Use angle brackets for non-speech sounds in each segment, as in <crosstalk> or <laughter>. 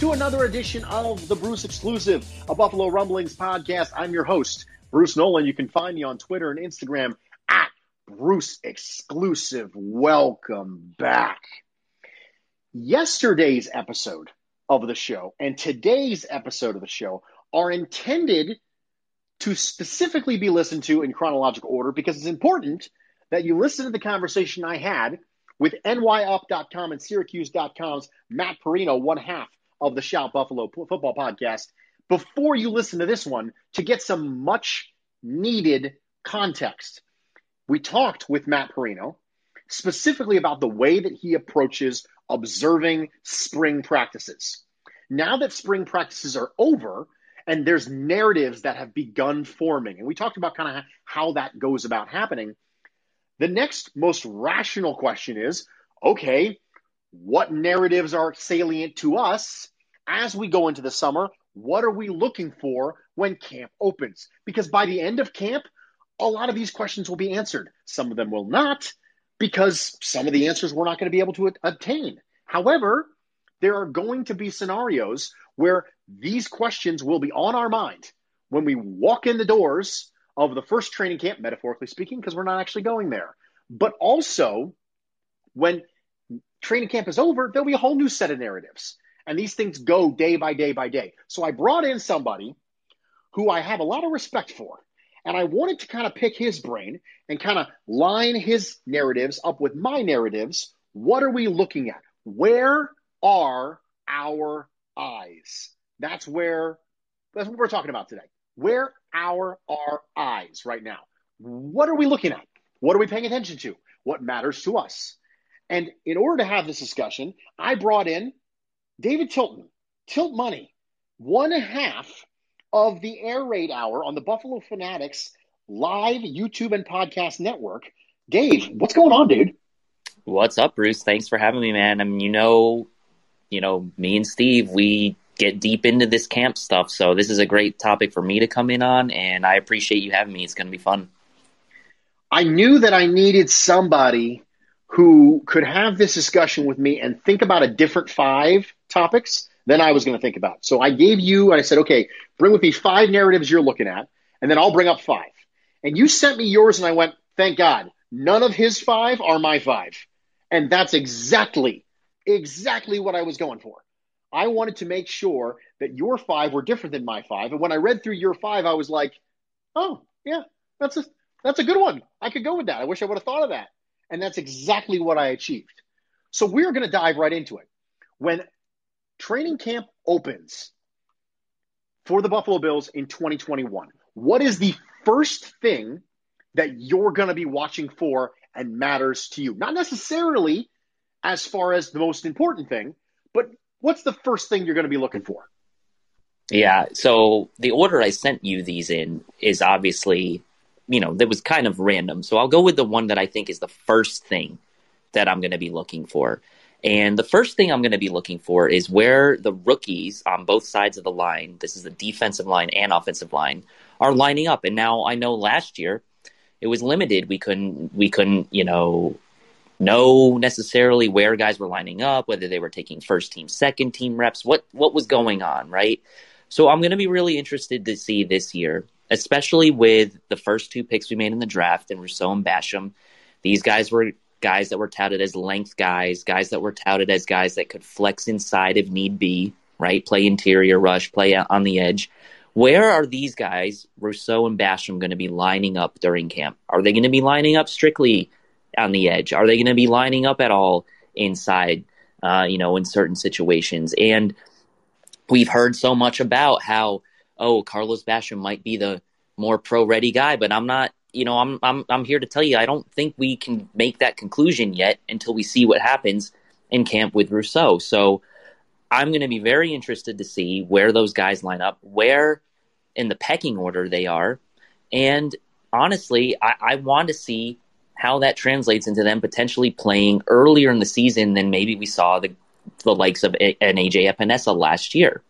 to another edition of the Bruce Exclusive, a Buffalo Rumblings podcast. I'm your host, Bruce Nolan. You can find me on Twitter and Instagram at Bruce Exclusive. Welcome back. Yesterday's episode of the show and today's episode of the show are intended to specifically be listened to in chronological order because it's important that you listen to the conversation I had with NYUp.com and Syracuse.com's Matt Parrino, one half of the Shout Buffalo football podcast, before you listen to this one to get some much needed context. We talked with Matt Parrino specifically about the way that he approaches observing spring practices. Now that spring practices are over, and there's narratives that have begun forming, and we talked about kind of how that goes about happening. The next most rational question is okay, what narratives are salient to us as we go into the summer? What are we looking for when camp opens? Because by the end of camp, a lot of these questions will be answered. Some of them will not, because some of the answers we're not going to be able to obtain. However, there are going to be scenarios where these questions will be on our mind when we walk in the doors of the first training camp, metaphorically speaking, because we're not actually going there. But also, when training camp is over, there'll be a whole new set of narratives. And these things go day by day by day. So I brought in somebody who I have a lot of respect for. And I wanted to kind of pick his brain and kind of line his narratives up with my narratives. What are we looking at? Where are our eyes? That's where, that's what we're talking about today. Where our our eyes right now? What are we looking at? What are we paying attention to? What matters to us? And in order to have this discussion, I brought in David Tilton, Tilt Money, one half of the air raid hour on the Buffalo Fanatics live YouTube and podcast network. Dave, what's going on, dude? What's up, Bruce? Thanks for having me, man. I mean, you know, you know, me and Steve, we get deep into this camp stuff, so this is a great topic for me to come in on, and I appreciate you having me. It's going to be fun. I knew that I needed somebody who could have this discussion with me and think about a different five topics than I was going to think about. So I gave you, I said, okay, bring with me five narratives you're looking at, and then I'll bring up five. And you sent me yours, and I went, thank God, none of his five are my five. And that's exactly, exactly what I was going for. I wanted to make sure that your five were different than my five. And when I read through your five, I was like, oh, yeah, that's a, that's a good one. I could go with that. I wish I would have thought of that. And that's exactly what I achieved. So we're going to dive right into it. When training camp opens for the Buffalo Bills in 2021, what is the first thing that you're going to be watching for and matters to you? Not necessarily as far as the most important thing, but what's the first thing you're going to be looking for? Yeah, so the order I sent you these in is obviously, you know, that was kind of random. So I'll go with the one that I think is the first thing that I'm going to be looking for. And the first thing I'm going to be looking for is where the rookies on both sides of the line, this is the defensive line and offensive line, are lining up. And now I know last year it was limited. We couldn't we couldn't you know know necessarily where guys were lining up, whether they were taking first team, second team reps, what what was going on, right? So I'm going to be really interested to see this year, especially with the first two picks we made in the draft and Rousseau and Basham. These guys were guys that were touted as length guys, guys that were touted as guys that could flex inside if need be, right? Play interior rush, play on the edge. Where are these guys, Rousseau and Basham, going to be lining up during camp? Are they going to be lining up strictly on the edge? Are they going to be lining up at all inside, uh, you know, in certain situations? And we've heard so much about how, oh, Carlos Basham might be the more pro ready guy, but I'm not you know, I'm I'm I'm here to tell you I don't think we can make that conclusion yet until we see what happens in camp with Rousseau. So I'm going to be very interested to see where those guys line up, where in the pecking order they are, and honestly, I, I want to see how that translates into them potentially playing earlier in the season than maybe we saw the the likes of an AJ Epenesa last year.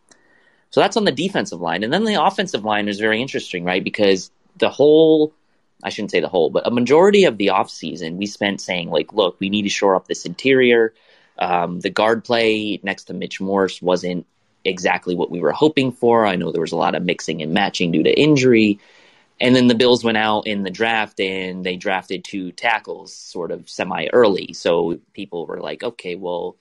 So that's on the defensive line, and then the offensive line is very interesting, right? Because the whole I shouldn't say the whole, but a majority of the offseason we spent saying, like, look, we need to shore up this interior. Um, the guard play next to Mitch Morse wasn't exactly what we were hoping for. I know there was a lot of mixing and matching due to injury. And then the Bills went out in the draft and they drafted two tackles sort of semi early. So people were like, okay, well,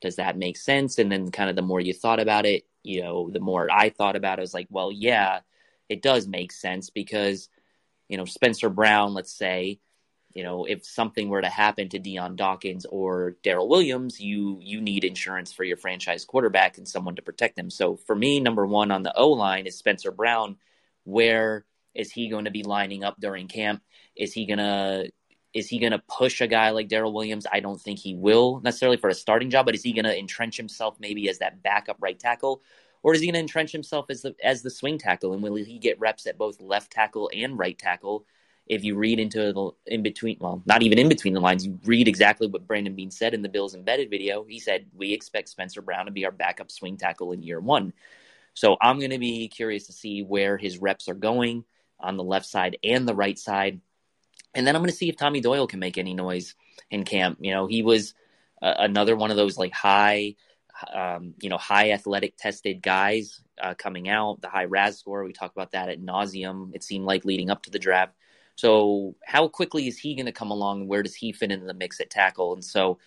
does that make sense? And then kind of the more you thought about it, you know, the more I thought about it, was like, well, yeah, it does make sense because you know, Spencer Brown, let's say, you know, if something were to happen to Dion Dawkins or Daryl Williams, you you need insurance for your franchise quarterback and someone to protect them. So for me, number one on the O line is Spencer Brown. Where is he going to be lining up during camp? Is he gonna is he gonna push a guy like Daryl Williams? I don't think he will necessarily for a starting job, but is he gonna entrench himself maybe as that backup right tackle? Or is he going to entrench himself as the as the swing tackle? And will he get reps at both left tackle and right tackle? If you read into the in between, well, not even in between the lines, you read exactly what Brandon Beane said in the Bills embedded video. He said we expect Spencer Brown to be our backup swing tackle in year one. So I'm going to be curious to see where his reps are going on the left side and the right side. And then I'm going to see if Tommy Doyle can make any noise in camp. You know, he was uh, another one of those like high um, you know, high athletic tested guys uh, coming out, the high RAS score. We talked about that at nauseum. It seemed like leading up to the draft. So, how quickly is he going to come along? and Where does he fit into the mix at tackle? And so,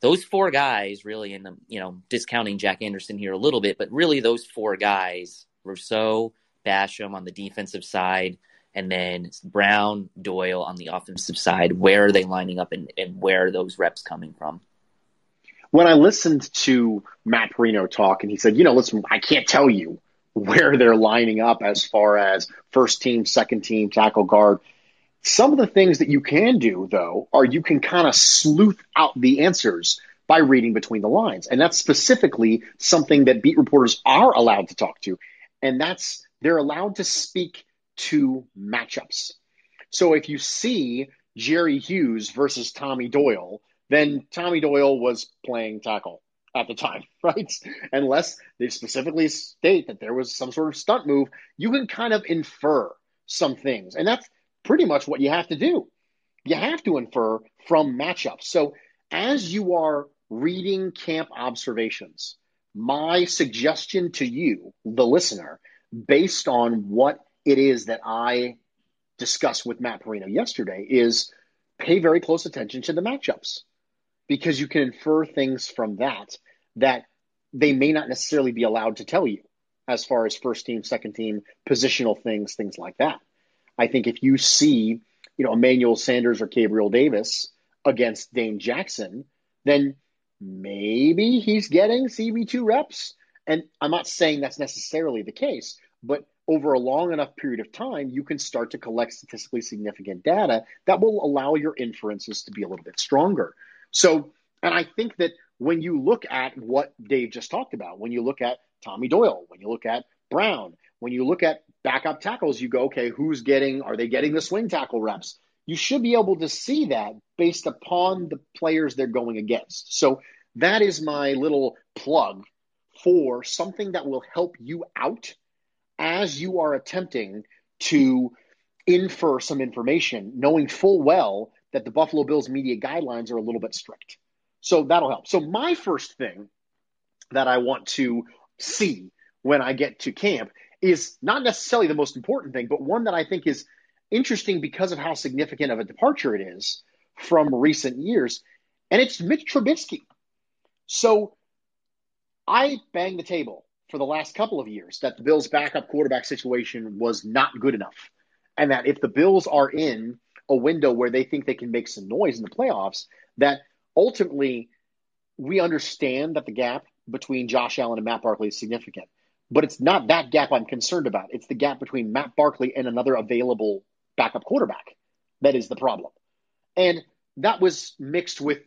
those four guys really, and you know, discounting Jack Anderson here a little bit, but really those four guys: Rousseau, Basham on the defensive side, and then Brown, Doyle on the offensive side. Where are they lining up, and, and where are those reps coming from? When I listened to Matt Parrino talk, and he said, you know, listen, I can't tell you where they're lining up as far as first team, second team, tackle guard. Some of the things that you can do, though, are you can kind of sleuth out the answers by reading between the lines. And that's specifically something that beat reporters are allowed to talk to. And that's they're allowed to speak to matchups. So if you see Jerry Hughes versus Tommy Doyle, then Tommy Doyle was playing tackle at the time, <laughs> right? Unless they specifically state that there was some sort of stunt move, you can kind of infer some things. And that's pretty much what you have to do. You have to infer from matchups. So as you are reading camp observations, my suggestion to you, the listener, based on what it is that I discussed with Matt Parrino yesterday, is pay very close attention to the matchups because you can infer things from that that they may not necessarily be allowed to tell you as far as first team, second team, positional things, things like that. I think if you see, you know, Emmanuel Sanders or Gabriel Davis against Dane Jackson, then maybe he's getting CB2 reps. And I'm not saying that's necessarily the case, but over a long enough period of time, you can start to collect statistically significant data that will allow your inferences to be a little bit stronger. So, and I think that when you look at what Dave just talked about, when you look at Tommy Doyle, when you look at Brown, when you look at backup tackles, you go, okay, who's getting, are they getting the swing tackle reps? You should be able to see that based upon the players they're going against. So that is my little plug for something that will help you out as you are attempting to infer some information, knowing full well that the Buffalo Bills media guidelines are a little bit strict. So that'll help. So my first thing that I want to see when I get to camp is not necessarily the most important thing, but one that I think is interesting because of how significant of a departure it is from recent years. And it's Mitch Trubisky. So I banged the table for the last couple of years that the Bills' backup quarterback situation was not good enough. And that if the Bills are in a window where they think they can make some noise in the playoffs, that ultimately we understand that the gap between Josh Allen and Matt Barkley is significant. But it's not that gap I'm concerned about. It's the gap between Matt Barkley and another available backup quarterback that is the problem. And that was mixed with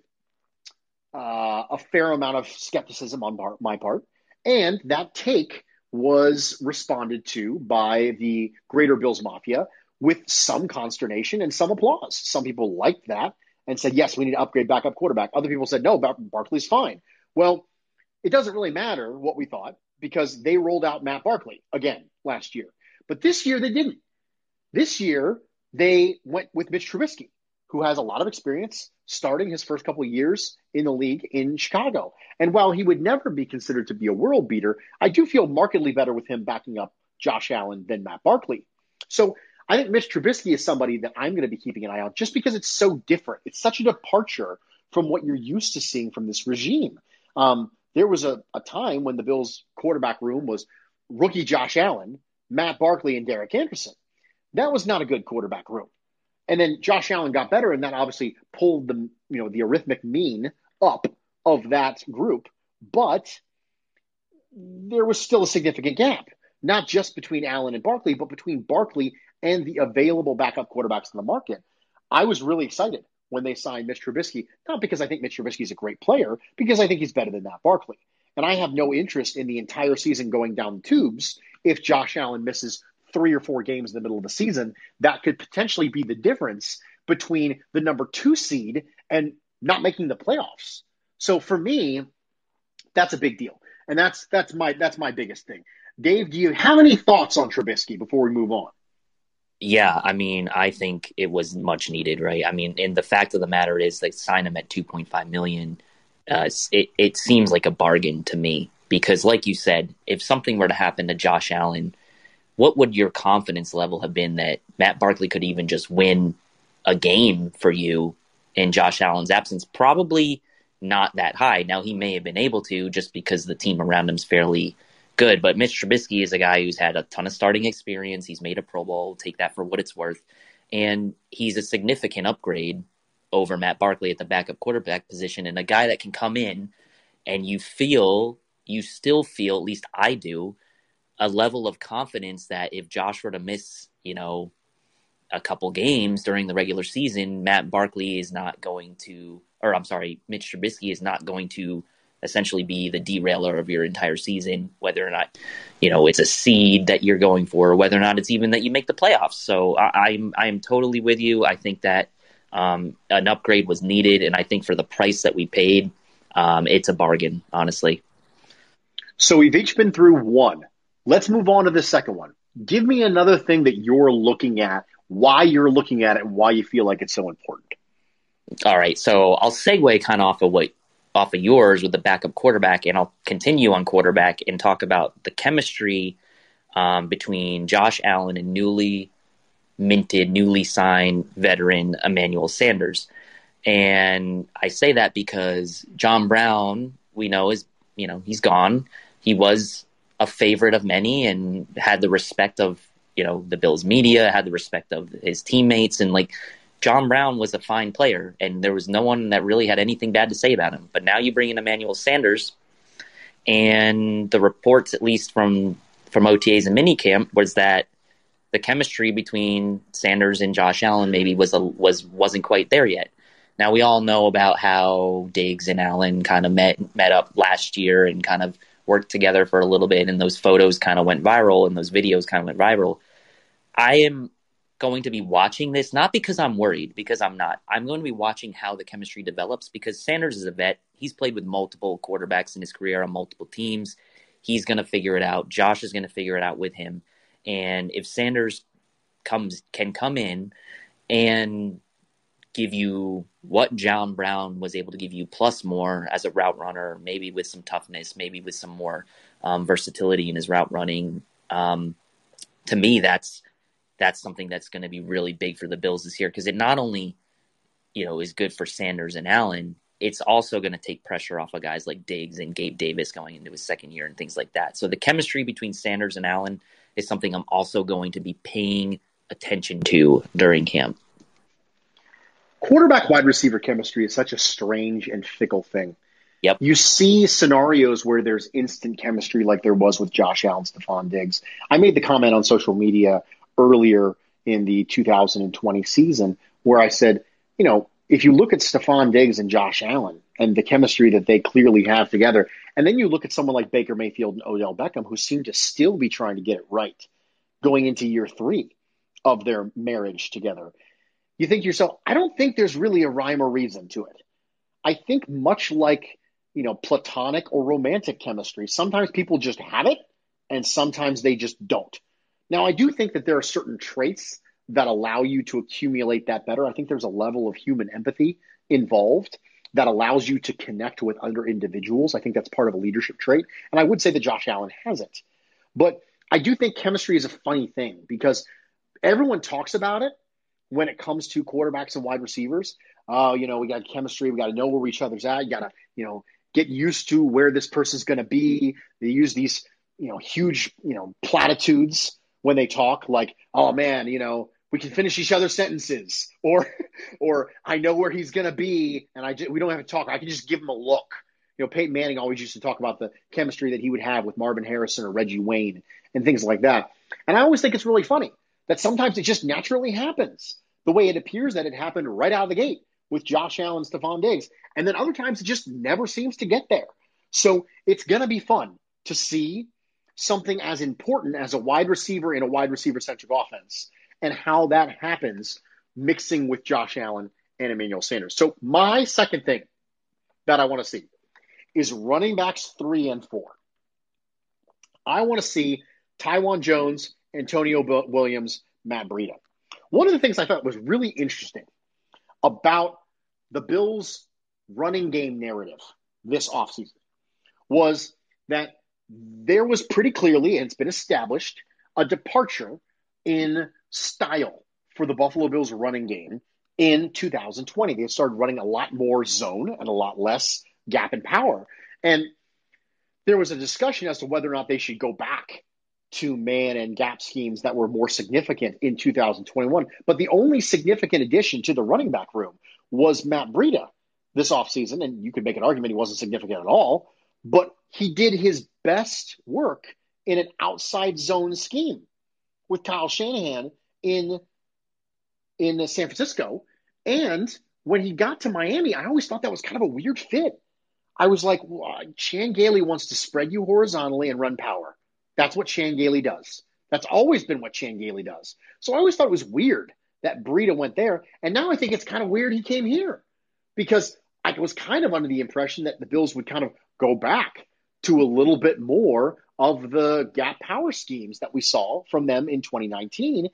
uh, a fair amount of skepticism on bar- my part. And that take was responded to by the Greater Bills Mafia with some consternation and some applause. Some people liked that and said, yes, we need to upgrade backup quarterback. Other people said, no, Bar- Barkley's fine. Well, it doesn't really matter what we thought because they rolled out Matt Barkley again last year. But this year they didn't. This year they went with Mitch Trubisky, who has a lot of experience starting his first couple years in the league in Chicago. And while he would never be considered to be a world beater, I do feel markedly better with him backing up Josh Allen than Matt Barkley. So I think Mitch Trubisky is somebody that I'm going to be keeping an eye on just because it's so different. It's such a departure from what you're used to seeing from this regime. Um, there was a, a time when the Bills quarterback room was rookie Josh Allen, Matt Barkley, and Derek Anderson. That was not a good quarterback room. And then Josh Allen got better, and that obviously pulled the you know the arithmetic mean up of that group. But there was still a significant gap, not just between Allen and Barkley, but between Barkley and the available backup quarterbacks in the market. I was really excited when they signed Mitch Trubisky, not because I think Mitch Trubisky is a great player, because I think he's better than Matt Barkley. And I have no interest in the entire season going down the tubes if Josh Allen misses three or four games in the middle of the season. That could potentially be the difference between the number two seed and not making the playoffs. So for me, that's a big deal. And that's that's my that's my biggest thing. Dave, do you have any thoughts on Trubisky before we move on? Yeah, I mean, I think it was much needed, right? I mean, and the fact of the matter is, they signed him at 2.5 million. Uh, it it seems like a bargain to me because, like you said, if something were to happen to Josh Allen, what would your confidence level have been that Matt Barkley could even just win a game for you in Josh Allen's absence? Probably not that high. Now he may have been able to just because the team around him is fairly good. But Mitch Trubisky is a guy who's had a ton of starting experience. He's made a Pro Bowl. Take that for what it's worth, and he's a significant upgrade over Matt Barkley at the backup quarterback position, and a guy that can come in and you feel you still feel, at least I do, a level of confidence that if Josh were to miss, you know, a couple games during the regular season, Matt Barkley is not going to, or I'm sorry, Mitch Trubisky is not going to essentially be the derailer of your entire season, whether or not you know it's a seed that you're going for, or whether or not it's even that you make the playoffs. So I, I'm I'm totally with you. I think that um, an upgrade was needed, and I think for the price that we paid, um, it's a bargain, honestly. So we've each been through one. Let's move on to the second one. Give me another thing that you're looking at, why you're looking at it, and why you feel like it's so important. All right, so I'll segue kind of off of what off of yours with the backup quarterback, and I'll continue on quarterback and talk about the chemistry um, between Josh Allen and newly minted, newly signed veteran Emmanuel Sanders. And I say that because John Brown, we know, is you know he's gone. He was a favorite of many and had the respect of you know the Bills media, had the respect of his teammates, and like John Brown was a fine player, and there was no one that really had anything bad to say about him. But now you bring in Emmanuel Sanders, and the reports, at least from from OTAs and minicamp, was that the chemistry between Sanders and Josh Allen maybe was a, was wasn't quite there yet. Now we all know about how Diggs and Allen kind of met met up last year and kind of worked together for a little bit, and those photos kind of went viral and those videos kind of went viral. I am going to be watching this, not because I'm worried, because I'm not. I'm going to be watching how the chemistry develops because Sanders is a vet. He's played with multiple quarterbacks in his career on multiple teams. He's going to figure it out. Josh is going to figure it out with him. And if Sanders comes can come in and give you what John Brown was able to give you plus more as a route runner, maybe with some toughness, maybe with some more um, versatility in his route running. Um, to me, that's that's something that's going to be really big for the Bills this year because it not only you know is good for Sanders and Allen, it's also going to take pressure off of guys like Diggs and Gabe Davis going into his second year and things like that. So the chemistry between Sanders and Allen is something I'm also going to be paying attention to during camp. Quarterback wide receiver chemistry is such a strange and fickle thing. Yep. You see scenarios where there's instant chemistry like there was with Josh Allen, Stefon Diggs. I made the comment on social media earlier in the 2020 season where I said, you know, if you look at Stefon Diggs and Josh Allen and the chemistry that they clearly have together, and then you look at someone like Baker Mayfield and Odell Beckham, who seem to still be trying to get it right going into year three of their marriage together, you think to yourself, I don't think there's really a rhyme or reason to it. I think much like, you know, platonic or romantic chemistry, sometimes people just have it and sometimes they just don't. Now, I do think that there are certain traits that allow you to accumulate that better. I think there's a level of human empathy involved that allows you to connect with other individuals. I think that's part of a leadership trait. And I would say that Josh Allen has it. But I do think chemistry is a funny thing because everyone talks about it when it comes to quarterbacks and wide receivers. Oh, uh, you know, we got chemistry. We got to know where each other's at. You got to, you know, get used to where this person's going to be. They use these, you know, huge, you know, platitudes when they talk like, oh man, you know, we can finish each other's sentences <laughs> or, or I know where he's going to be and I just, we don't have to talk. I can just give him a look. You know, Peyton Manning always used to talk about the chemistry that he would have with Marvin Harrison or Reggie Wayne and things like that. And I always think it's really funny that sometimes it just naturally happens the way it appears that it happened right out of the gate with Josh Allen, Stefon Diggs. And then other times it just never seems to get there. So it's going to be fun to see something as important as a wide receiver in a wide receiver centric offense and how that happens mixing with Josh Allen and Emmanuel Sanders. So my second thing that I want to see is running backs three and four. I want to see Taiwan Jones Antonio Williams, Matt Breida. One of the things I thought was really interesting about the Bills' running game narrative this offseason was that there was pretty clearly, and it's been established, a departure in style for the Buffalo Bills running game in 2020. They started running a lot more zone and a lot less gap and power. And there was a discussion as to whether or not they should go back to man and gap schemes that were more significant in 2021. But the only significant addition to the running back room was Matt Breida this offseason. And you could make an argument he wasn't significant at all, but he did his best work in an outside zone scheme with Kyle Shanahan in in San Francisco. And when he got to Miami, I always thought that was kind of a weird fit. I was like, well, Chan Gailey wants to spread you horizontally and run power. That's what Chan Gailey does. That's always been what Chan Gailey does. So I always thought it was weird that Breida went there. And now I think it's kind of weird he came here because I was kind of under the impression that the Bills would kind of go back to a little bit more of the gap power schemes that we saw from them in 2019.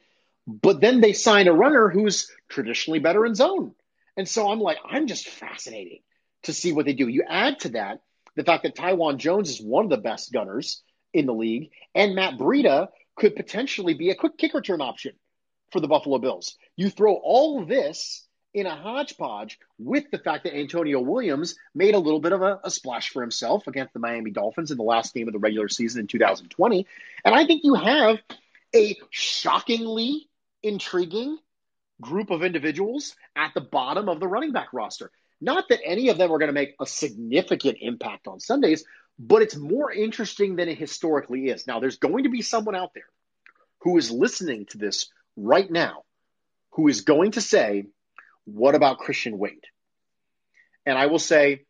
But then they signed a runner who's traditionally better in zone. And so I'm like, I'm just fascinating to see what they do. You add to that the fact that Taiwan Jones is one of the best gunners in the league, and Matt Breida could potentially be a quick kick return option for the Buffalo Bills. You throw all this in a hodgepodge with the fact that Antonio Williams made a little bit of a, a, splash for himself against the Miami Dolphins in the last game of the regular season in 2020. And I think you have a shockingly intriguing group of individuals at the bottom of the running back roster. Not that any of them are going to make a significant impact on Sundays, but it's more interesting than it historically is. Now, there's going to be someone out there who is listening to this right now who is going to say, What about Christian Wade? And I will say,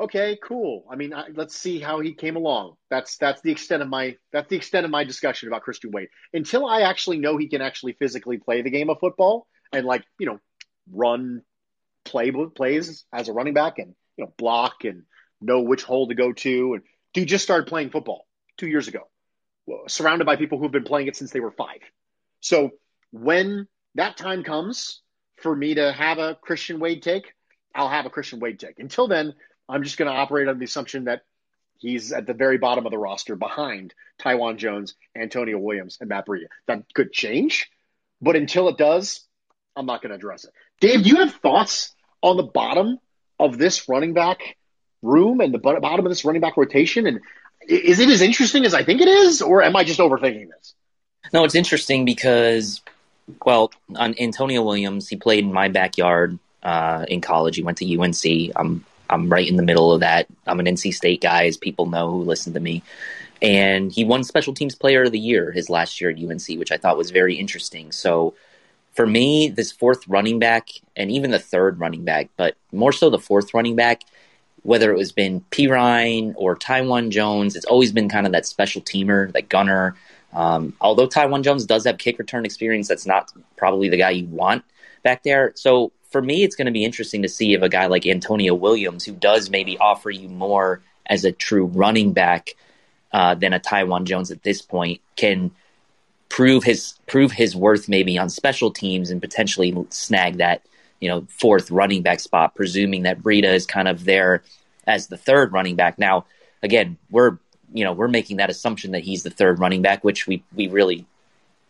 okay, cool. I mean, I, let's see how he came along. That's that's the extent of my that's the extent of my discussion about Christian Wade. Until I actually know he can actually physically play the game of football and like you know run play plays as a running back and you know block and know which hole to go to. And dude just started playing football two years ago, surrounded by people who've been playing it since they were five. So when that time comes for me to have a Christian Wade take, I'll have a Christian Wade take. Until then, I'm just going to operate on the assumption that he's at the very bottom of the roster behind Taiwan Jones, Antonio Williams, and Matt Breida. That could change, but until it does, I'm not going to address it. Dave, do you have thoughts on the bottom of this running back room and the bottom of this running back rotation? And is it as interesting as I think it is, or am I just overthinking this? No, it's interesting because, well, on Antonio Williams, he played in my backyard uh, in college. He went to UNC. I'm I'm right in the middle of that. I'm an NC State guy, as people know who listen to me. And he won Special Teams Player of the Year his last year at UNC, which I thought was very interesting. So for me, this fourth running back, and even the third running back, but more so the fourth running back, whether it was been Perine or Taiwan Jones, it's always been kind of that special teamer, that gunner. Um, although Taiwan Jones does have kick return experience, that's not probably the guy you want back there. So for me, it's going to be interesting to see if a guy like Antonio Williams, who does maybe offer you more as a true running back uh, than a Taiwan Jones at this point, can prove his prove his worth maybe on special teams and potentially snag that you know fourth running back spot, presuming that Breida is kind of there as the third running back. Now, again, we're you know we're making that assumption that he's the third running back, which we we really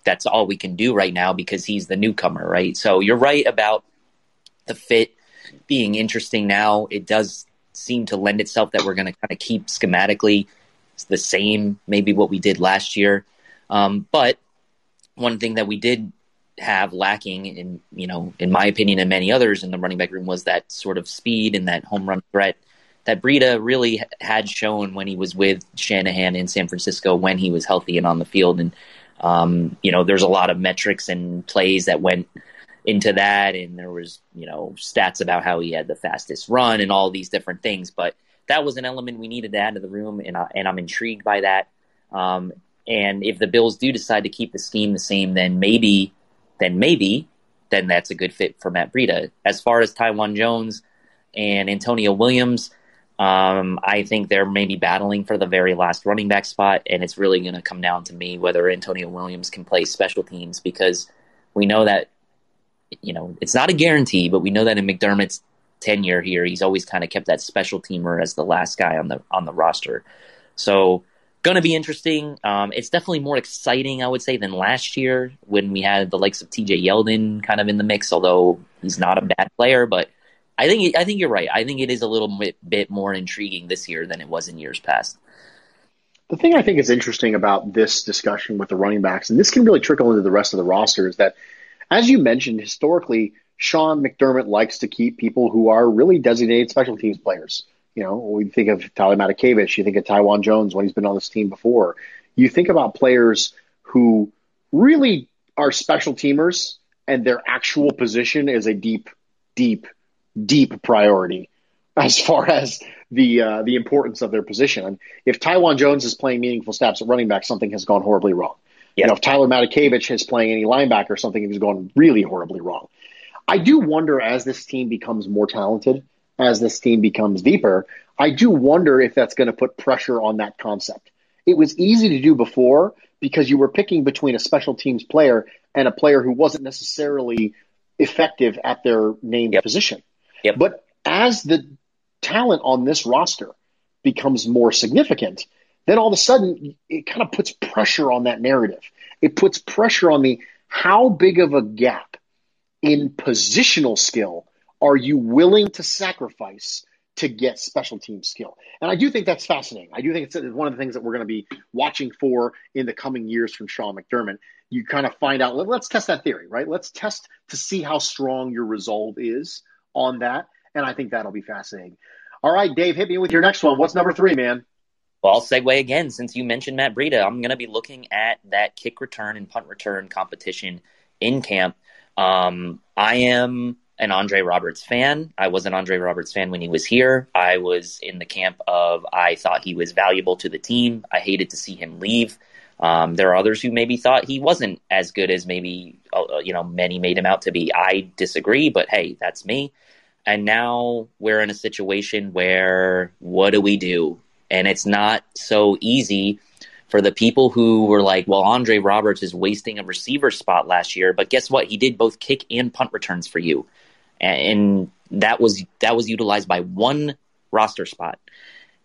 that's all we can do right now because he's the newcomer, right? So you're right about the fit being interesting now. It does seem to lend itself that we're going to kind of keep schematically the same, maybe what we did last year. Um, but one thing that we did have lacking in, you know, in my opinion and many others in the running back room was that sort of speed and that home run threat that Breida really had shown when he was with Shanahan in San Francisco when he was healthy and on the field. And, um, you know, there's a lot of metrics and plays that went into that, and there was you know stats about how he had the fastest run and all these different things. But that was an element we needed to add to the room, and I, and I'm intrigued by that. Um, and if the Bills do decide to keep the scheme the same, then maybe, then maybe, then that's a good fit for Matt Breida. As far as Taiwan Jones and Antonio Williams, um, I think they're maybe battling for the very last running back spot, and it's really going to come down to me whether Antonio Williams can play special teams because we know that you know, it's not a guarantee, but we know that in McDermott's tenure here, he's always kind of kept that special teamer as the last guy on the on the roster. So, going to be interesting. Um, it's definitely more exciting, I would say, than last year when we had the likes of T.J. Yeldon kind of in the mix. Although he's not a bad player, but I think I think you're right. I think it is a little bit, bit more intriguing this year than it was in years past. The thing I think is interesting about this discussion with the running backs, and this can really trickle into the rest of the roster, is that as you mentioned, historically, Sean McDermott likes to keep people who are really designated special teams players. You know, we think of Tyler Matakevich, you think of Taiwan Jones when he's been on this team before. You think about players who really are special teamers and their actual position is a deep, deep, deep priority as far as the uh, the importance of their position. And if Taiwan Jones is playing meaningful snaps at running back, something has gone horribly wrong. You know, if Tyler Matakevich is playing any linebacker something, has gone really horribly wrong. I do wonder as this team becomes more talented, as this team becomes deeper, I do wonder if that's going to put pressure on that concept. It was easy to do before because you were picking between a special teams player and a player who wasn't necessarily effective at their named yep. position. Yep. But as the talent on this roster becomes more significant, then all of a sudden it kind of puts pressure on that narrative. It puts pressure on the how big of a gap in positional skill are you willing to sacrifice to get special team skill? And I do think that's fascinating. I do think it's one of the things that we're going to be watching for in the coming years from Sean McDermott. You kind of find out, let's test that theory, right? Let's test to see how strong your resolve is on that. And I think that'll be fascinating. All right, Dave, hit me with your next one. What's number three, man? Well, I'll segue again since you mentioned Matt Breida. I'm going to be looking at that kick return and punt return competition in camp. Um, I am an Andre Roberts fan. I was an Andre Roberts fan when he was here. I was in the camp of I thought he was valuable to the team. I hated to see him leave. Um, there are others who maybe thought he wasn't as good as maybe uh, you know many made him out to be. I disagree, but hey, that's me. And now we're in a situation where what do we do? and it's not so easy for the people who were like, well, Andre Roberts is wasting a receiver spot last year, but guess what? He did both kick and punt returns for you. And that was that was utilized by one roster spot.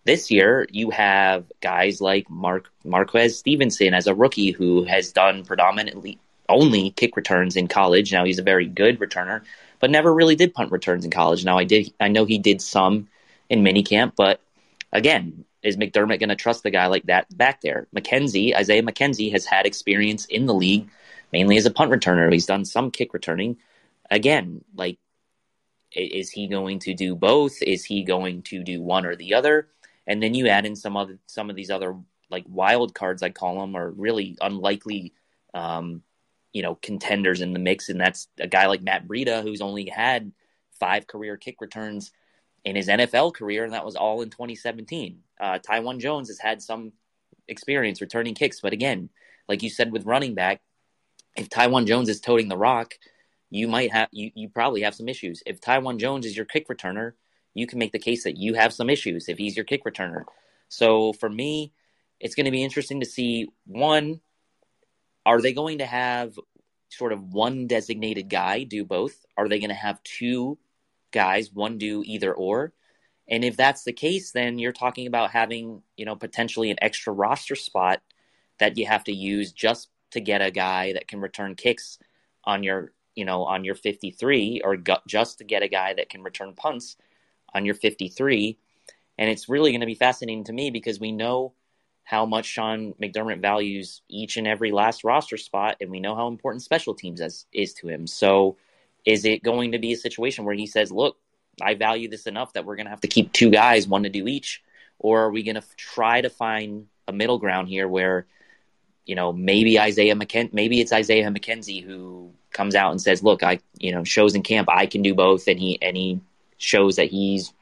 This year, you have guys like Mark Marquez Stevenson as a rookie who has done predominantly only kick returns in college. Now he's a very good returner, but never really did punt returns in college. Now I did I know he did some in minicamp, but again, is McDermott going to trust a guy like that back there? McKenzie, Isaiah McKenzie has had experience in the league, mainly as a punt returner. He's done some kick returning. Again, like, is he going to do both? Is he going to do one or the other? And then you add in some other some of these other like wild cards, I call them, or really unlikely, um, you know, contenders in the mix. And that's a guy like Matt Breida, who's only had five career kick returns in his NFL career, and that was all in 2017. Uh, Taiwan Jones has had some experience returning kicks, but again, like you said with running back, if Taiwan Jones is toting the rock, you might have you, you probably have some issues. If Taiwan Jones is your kick returner, you can make the case that you have some issues if he's your kick returner. So for me, it's going to be interesting to see one, are they going to have sort of one designated guy do both? Are they going to have two guys, one do either or? And if that's the case, then you're talking about having, you know, potentially an extra roster spot that you have to use just to get a guy that can return kicks on your, you know, on your 53 or just to get a guy that can return punts on your 53. And it's really going to be fascinating to me because we know how much Sean McDermott values each and every last roster spot, and we know how important special teams is, is to him. So, is it going to be a situation where he says, "Look, I value this enough that we're going to have to keep two guys, one to do each, or are we going to try to find a middle ground here where, you know, maybe Isaiah McKen- maybe it's Isaiah McKenzie who comes out and says, "Look, I, you know, shows in camp I can do both," and he and he shows that he's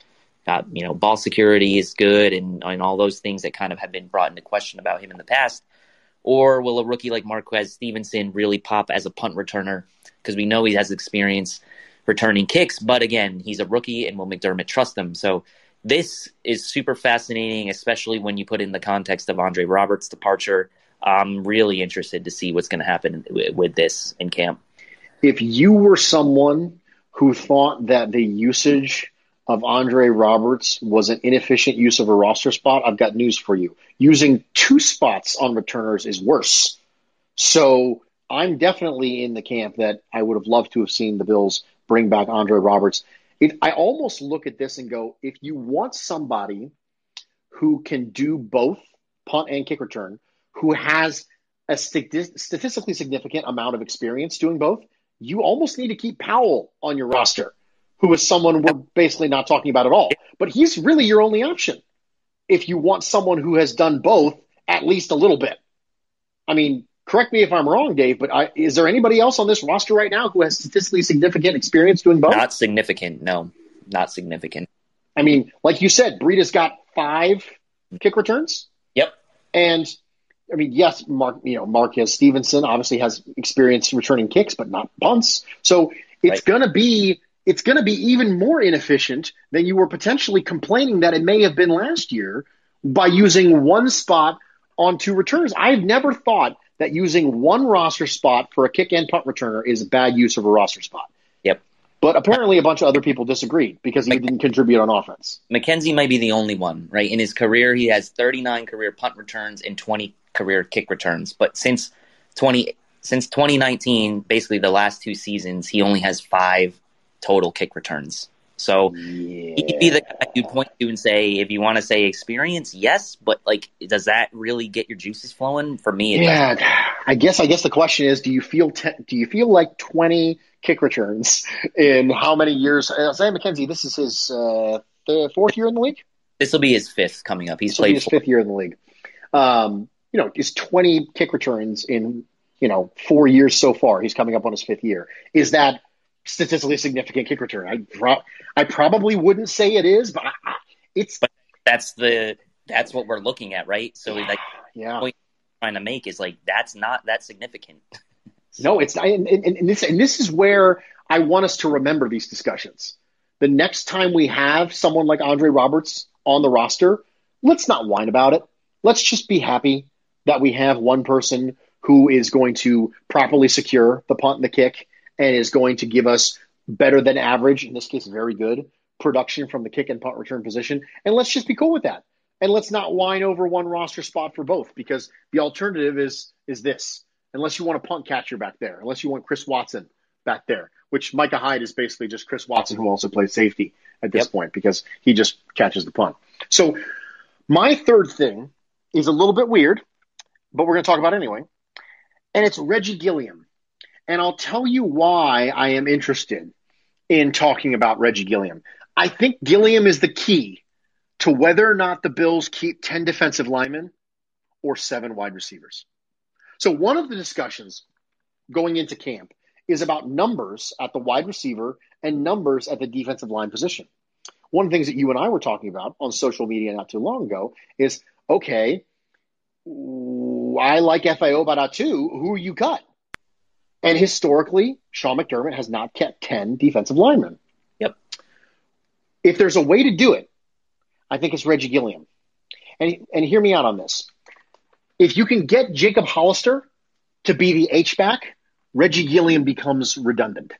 got, you know, ball security is good and and all those things that kind of have been brought into question about him in the past. Or will a rookie like Marquez Stevenson really pop as a punt returner? Because we know he has experience returning kicks. But again, he's a rookie, and will McDermott trust him? So this is super fascinating, especially when you put in the context of Andre Roberts' departure. I'm really interested to see what's going to happen with this in camp. If you were someone who thought that the usage of Andre Roberts was an inefficient use of a roster spot, I've got news for you. Using two spots on returners is worse. So I'm definitely in the camp that I would have loved to have seen the Bills bring back Andre Roberts. It, I almost look at this and go, if you want somebody who can do both punt and kick return, who has a statistically significant amount of experience doing both, you almost need to keep Powell on your roster, who is someone we're basically not talking about at all. But he's really your only option if you want someone who has done both at least a little bit. I mean, correct me if I'm wrong, Dave, but I, is there anybody else on this roster right now who has statistically significant experience doing both? Not significant, no, not significant. I mean, like you said, Breida's got five kick returns. Yep. And I mean, yes, Mark, you know, Marquez Stevenson obviously has experience returning kicks, but not punts. So it's right. going to be it's going to be even more inefficient than you were potentially complaining that it may have been last year by using one spot on two returns. I've never thought that using one roster spot for a kick and punt returner is a bad use of a roster spot. Yep. But apparently, a bunch of other people disagreed because he didn't contribute on offense. McKenzie might be the only one, right? In his career, he has 39 career punt returns and 20 career kick returns. But since 20 since 2019, basically the last two seasons, he only has five total kick returns. So yeah. he'd be the guy you point to and say, if you want to say experience, yes, but like, does that really get your juices flowing? For me, yeah. Doesn't. I guess I guess the question is, do you feel te- do you feel like twenty kick returns <laughs> in how many years? Uh, Sam McKenzie, this is his uh, the fourth year in the league. This will be his fifth coming up. He's this played his four. fifth year in the league. Um, you know, is twenty kick returns in you know four years so far. He's coming up on his fifth year. Is that statistically significant kick return. I pro- I probably wouldn't say it is, but I, it's but that's the that's what we're looking at, right? So yeah, like yeah. point trying to make is like that's not that significant. no, it's not, and, and, and this and this is where I want us to remember these discussions. The next time we have someone like Andre Roberts on the roster, let's not whine about it. Let's just be happy that we have one person who is going to properly secure the punt and the kick and is going to give us better than average, in this case, very good production from the kick and punt return position. And let's just be cool with that. And let's not whine over one roster spot for both because the alternative is is this. Unless you want a punt catcher back there, unless you want Chris Watson back there, which Micah Hyde is basically just Chris Watson who also plays safety at this yep. point because he just catches the punt. So my third thing is a little bit weird, but we're going to talk about anyway. And it's Reggie Gilliam. And I'll tell you why I am interested in talking about Reggie Gilliam. I think Gilliam is the key to whether or not the Bills keep 10 defensive linemen or seven wide receivers. So, one of the discussions going into camp is about numbers at the wide receiver and numbers at the defensive line position. One of the things that you and I were talking about on social media not too long ago is okay, I like F.A. Obada two. Who are you cut? And historically, Sean McDermott has not kept 10 defensive linemen. Yep. If there's a way to do it, I think it's Reggie Gilliam. And, and hear me out on this. If you can get Jacob Hollister to be the H-back, Reggie Gilliam becomes redundant,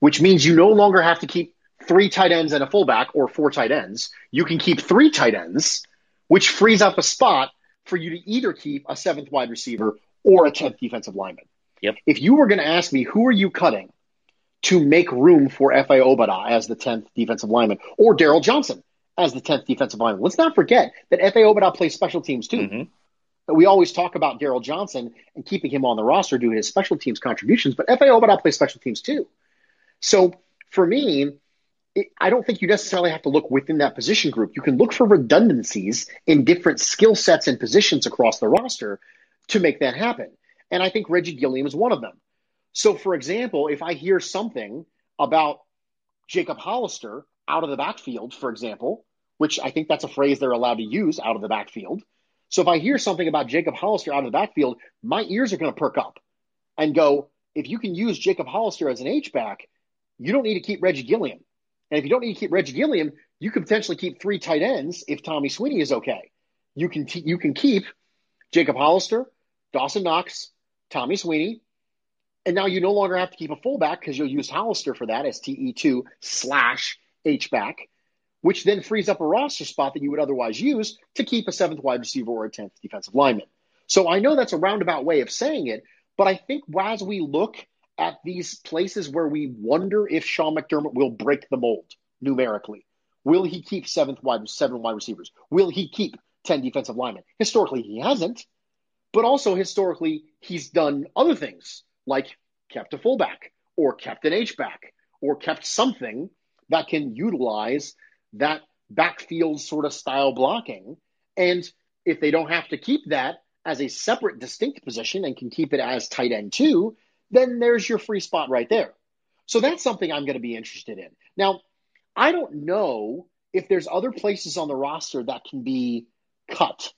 which means you no longer have to keep three tight ends and a fullback or four tight ends. You can keep three tight ends, which frees up a spot for you to either keep a seventh wide receiver or a 10th defensive lineman. Yep. If you were going to ask me, who are you cutting to make room for F.A. Obada as the 10th defensive lineman or Darryl Johnson as the 10th defensive lineman? Let's not forget that F.A. Obada plays special teams too. Mm-hmm. We always talk about Darryl Johnson and keeping him on the roster due to his special teams contributions, but F.A. Obada plays special teams too. So for me, I don't think you necessarily have to look within that position group. You can look for redundancies in different skill sets and positions across the roster to make that happen. And I think Reggie Gilliam is one of them. So, for example, if I hear something about Jacob Hollister out of the backfield, for example, which I think that's a phrase they're allowed to use out of the backfield. So if I hear something about Jacob Hollister out of the backfield, my ears are going to perk up and go, if you can use Jacob Hollister as an H-back, you don't need to keep Reggie Gilliam. And if you don't need to keep Reggie Gilliam, you could potentially keep three tight ends if Tommy Sweeney is okay. You can t- you can keep Jacob Hollister, Dawson Knox, Tommy Sweeney, and now you no longer have to keep a fullback because you'll use Hollister for that as TE2 slash H back, which then frees up a roster spot that you would otherwise use to keep a seventh wide receiver or a tenth defensive lineman. So I know that's a roundabout way of saying it, but I think as we look at these places where we wonder if Sean McDermott will break the mold numerically. Will he keep seventh wide seven wide receivers? Will he keep ten defensive linemen? Historically, he hasn't, but also historically, he's done other things like kept a fullback or kept an H back or kept something that can utilize that backfield sort of style blocking. And if they don't have to keep that as a separate, distinct position and can keep it as tight end too, then there's your free spot right there. So that's something I'm going to be interested in. Now, I don't know if there's other places on the roster that can be cut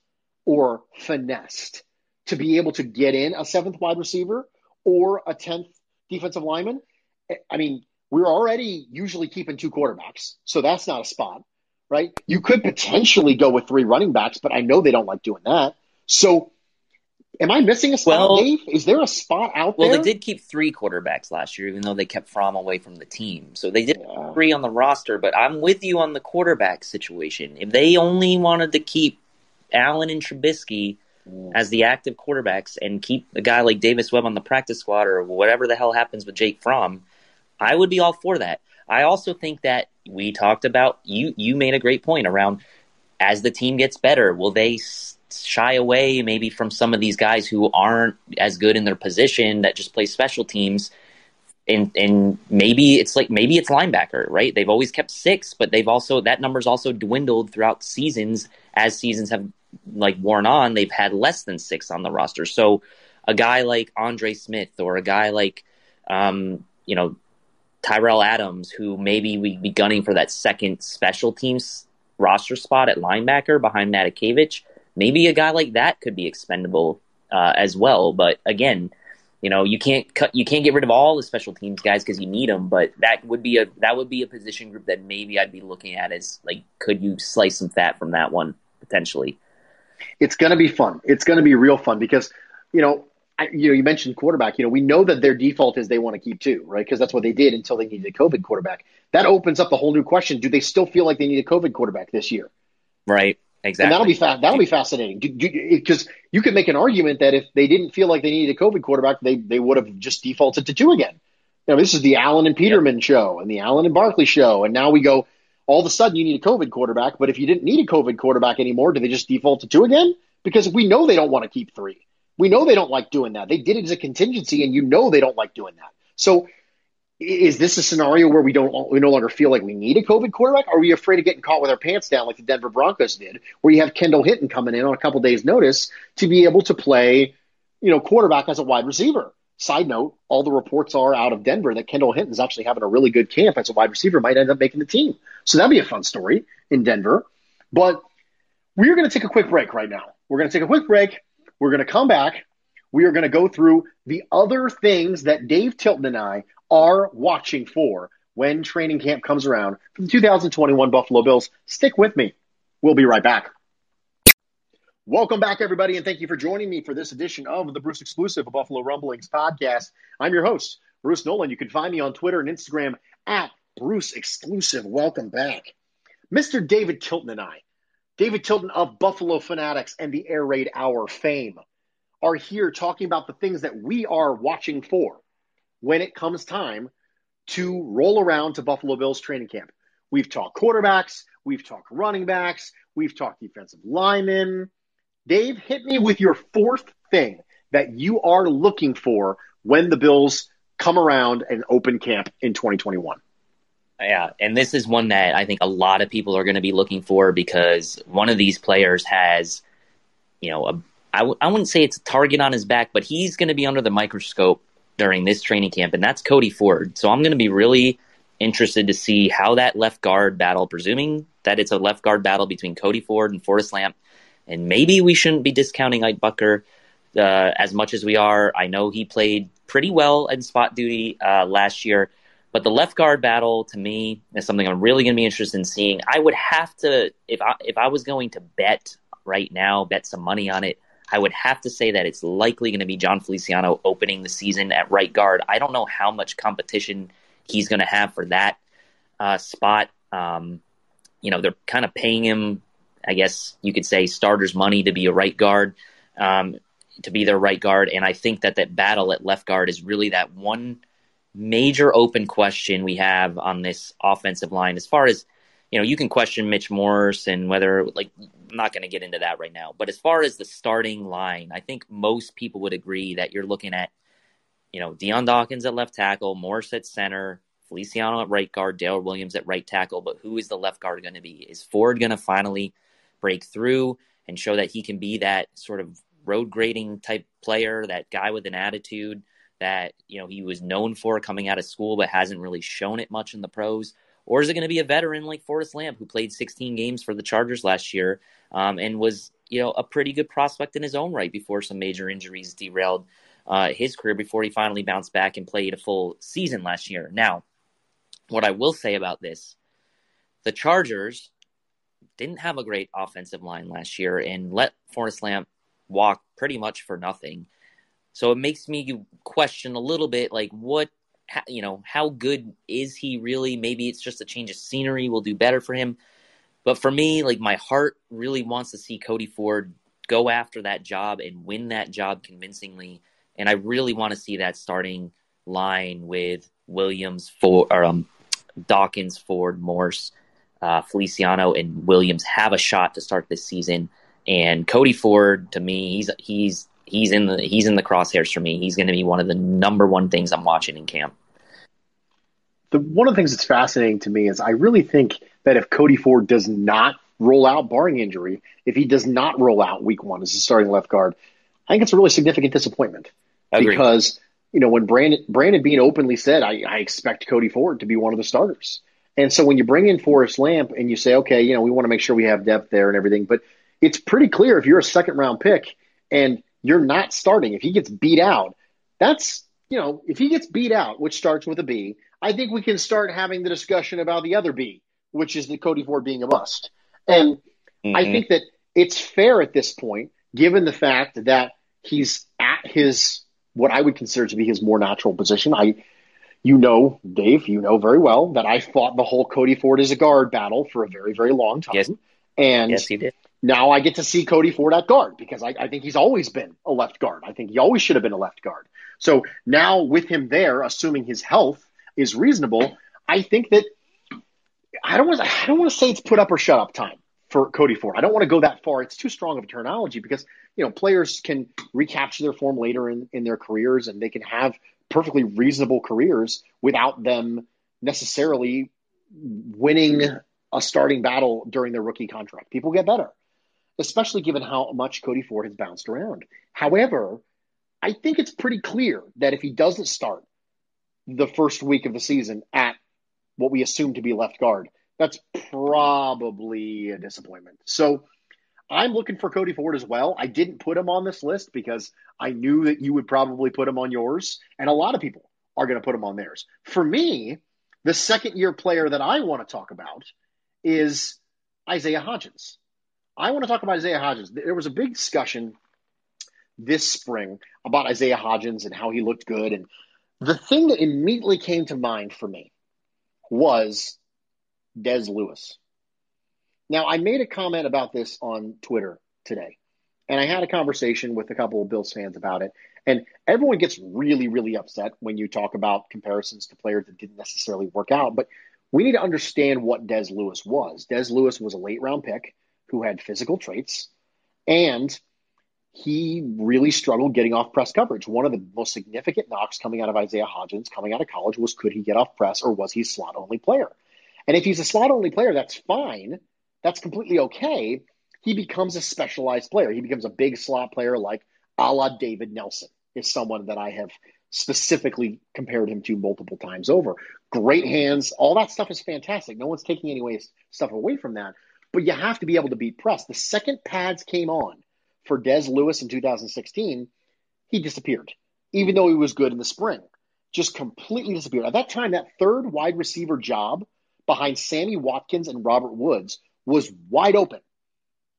or finessed to be able to get in a seventh wide receiver or a 10th defensive lineman. Eh, I mean, we're already usually keeping two quarterbacks, so that's not a spot, right? You could potentially go with three running backs, but I know they don't like doing that. So Am I missing a spot, well, Dave? Is there a spot out well, there? Well, they did keep three quarterbacks last year, even though they kept Fromm away from the team. So they did yeah. three on the roster, but I'm with you on the quarterback situation. If they only wanted to keep Allen and Trubisky mm. as the active quarterbacks and keep a guy like Davis Webb on the practice squad or whatever the hell happens with Jake Fromm, I would be all for that. I also think that we talked about you. You made a great point around as the team gets better, will they shy away maybe from some of these guys who aren't as good in their position that just play special teams. And, and maybe it's like maybe it's linebacker, right? They've always kept six, but they've also that number's also dwindled throughout seasons as seasons have like worn on. They've had less than six on the roster. So a guy like Andre Smith or a guy like um, you know Tyrell Adams, who maybe we'd be gunning for that second special teams roster spot at linebacker behind Matakevich maybe a guy like that could be expendable uh, as well. But again, you know, you can't cut, you can't get rid of all the special teams guys because you need them. But that would be a that would be a position group that maybe I'd be looking at as like, could you slice some fat from that one potentially? It's going to be fun. It's going to be real fun because, you know, I, you know, you mentioned quarterback. You know, we know that their default is they want to keep two, right? Because that's what they did until they needed a COVID quarterback. That opens up a whole new question: Do they still feel like they need a COVID quarterback this year? Right. Exactly. And that'll be fa- that'll be fascinating because you could make an argument that if they didn't feel like they needed a COVID quarterback, they they would have just defaulted to two again. You know, this is the Allen and Peterman yep. show and the Allen and Barkley show, and now we go all of a sudden you need a COVID quarterback. But if you didn't need a COVID quarterback anymore, do they just default to two again? Because we know they don't want to keep three. We know they don't like doing that. They did it as a contingency, and you know they don't like doing that. So is this a scenario where we don't we no longer feel like we need a COVID quarterback? Are we afraid of getting caught with our pants down like the Denver Broncos did, where you have Kendall Hinton coming in on a couple days' notice to be able to play, you know, quarterback as a wide receiver? Side note: all the reports are out of Denver that Kendall Hinton is actually having a really good camp as a wide receiver, might end up making the team. So that'd be a fun story in Denver. But we're going to take a quick break right now. We're going to take a quick break. We're going to come back. We are going to go through the other things that Dave Tilton and I are watching for when training camp comes around for the 2021 Buffalo Bills. Stick with me. We'll be right back. Welcome back, everybody, and thank you for joining me for this edition of the Bruce Exclusive of Buffalo Rumblings podcast. I'm your host, Bruce Nolan. You can find me on Twitter and Instagram at Bruce Exclusive. Welcome back. Mr. David Tilton and I, David Tilton of Buffalo Fanatics and the Air Raid Hour fame, are here talking about the things that we are watching for when it comes time to roll around to Buffalo Bills training camp. We've talked quarterbacks, we've talked running backs, we've talked defensive linemen. Dave, hit me with your fourth thing that you are looking for when the Bills come around and open camp in 2021. Yeah, and this is one that I think a lot of people are going to be looking for because one of these players has, you know, I wouldn't say it's a target on his back, but he's going to be under the microscope during this training camp, and that's Cody Ford. So I'm going to be really interested to see how that left guard battle, presuming that it's a left guard battle between Cody Ford and Forrest Lamp, and maybe we shouldn't be discounting Ike Boettger uh, as much as we are. I know he played pretty well in spot duty uh, last year, but the left guard battle to me is something I'm really going to be interested in seeing. I would have to, if I, if I was going to bet right now, bet some money on it. I would have to say that it's likely going to be Jon Feliciano opening the season at right guard. I don't know how much competition he's going to have for that uh, spot. Um, you know, they're kind of paying him, I guess you could say, starters money to be a right guard, um, to be their right guard. And I think that that battle at left guard is really that one major open question we have on this offensive line as far as you know, you can question Mitch Morse and whether, like, I'm not going to get into that right now. But as far as the starting line, I think most people would agree that you're looking at, you know, Dion Dawkins at left tackle, Morse at center, Feliciano at right guard, Daryl Williams at right tackle. But who is the left guard going to be? Is Ford going to finally break through and show that he can be that sort of road grading type player, that guy with an attitude that, you know, he was known for coming out of school but hasn't really shown it much in the pros? Or is it going to be a veteran like Forrest Lamp, who played 16 games for the Chargers last year um, and was, you know, a pretty good prospect in his own right before some major injuries derailed uh, his career before he finally bounced back and played a full season last year. Now, what I will say about this, the Chargers didn't have a great offensive line last year and let Forrest Lamp walk pretty much for nothing. So it makes me question a little bit like what you know, how good is he really? Maybe it's just a change of scenery will do better for him. But for me, like my heart really wants to see Cody Ford go after that job and win that job convincingly. And I really want to see that starting line with Williams, for or um, Dawkins, Ford, Morse, uh, Feliciano, and Williams have a shot to start this season. And Cody Ford, to me, he's he's he's in the he's in the crosshairs for me. He's going to be one of the number one things I'm watching in camp. The one of the things that's fascinating to me is I really think that if Cody Ford does not roll out, barring injury, if he does not roll out week one as a starting left guard, I think it's a really significant disappointment Agreed. because you know when Brandon Brandon Beane openly said I, I expect Cody Ford to be one of the starters. And so when you bring in Forrest Lamp and you say, okay, you know, we want to make sure we have depth there and everything, but it's pretty clear if you're a second round pick and you're not starting. If he gets beat out, that's, you know, if he gets beat out, which starts with a B, I think we can start having the discussion about the other B, which is the Cody Ford being a bust. And mm-hmm. I think that it's fair at this point, given the fact that he's at his what I would consider to be his more natural position. I, you know, Dave, you know very well that I fought the whole Cody Ford as a guard battle for a very, very long time. Yes. And Yes, he did. Now I get to see Cody Ford at guard because I, I think he's always been a left guard. I think he always should have been a left guard. So now with him there, assuming his health is reasonable, I think that I don't want I don't want to say it's put up or shut up time for Cody Ford. I don't want to go that far. It's too strong of a terminology because you know players can recapture their form later in, in their careers and they can have perfectly reasonable careers without them necessarily winning a starting battle during their rookie contract. People get better, especially given how much Cody Ford has bounced around. However, I think it's pretty clear that if he doesn't start the first week of the season at what we assume to be left guard, that's probably a disappointment. So I'm looking for Cody Ford as well. I didn't put him on this list because I knew that you would probably put him on yours, and a lot of people are going to put him on theirs. For me, the second year player that I want to talk about is Isaiah Hodgins. I want to talk about Isaiah Hodgins. There was a big discussion this spring about Isaiah Hodgins and how he looked good. And the thing that immediately came to mind for me was Dez Lewis. Now, I made a comment about this on Twitter today, and I had a conversation with a couple of Bills fans about it. And everyone gets really, really upset when you talk about comparisons to players that didn't necessarily work out. But we need to understand what Dez Lewis was. Dez Lewis was a late round pick who had physical traits, and he really struggled getting off press coverage. One of the most significant knocks coming out of Isaiah Hodgins coming out of college was could he get off press or was he a slot only player? And if he's a slot only player, that's fine. That's completely okay. He becomes a specialized player. He becomes a big slot player like a la David Nelson is someone that I have specifically compared him to multiple times over. Great hands, all that stuff is fantastic. No one's taking any way, stuff away from that. But you have to be able to beat press. The second pads came on for Dez Lewis in 2016, he disappeared, even though he was good in the spring. Just completely disappeared. At that time, that third wide receiver job behind Sammy Watkins and Robert Woods was wide open.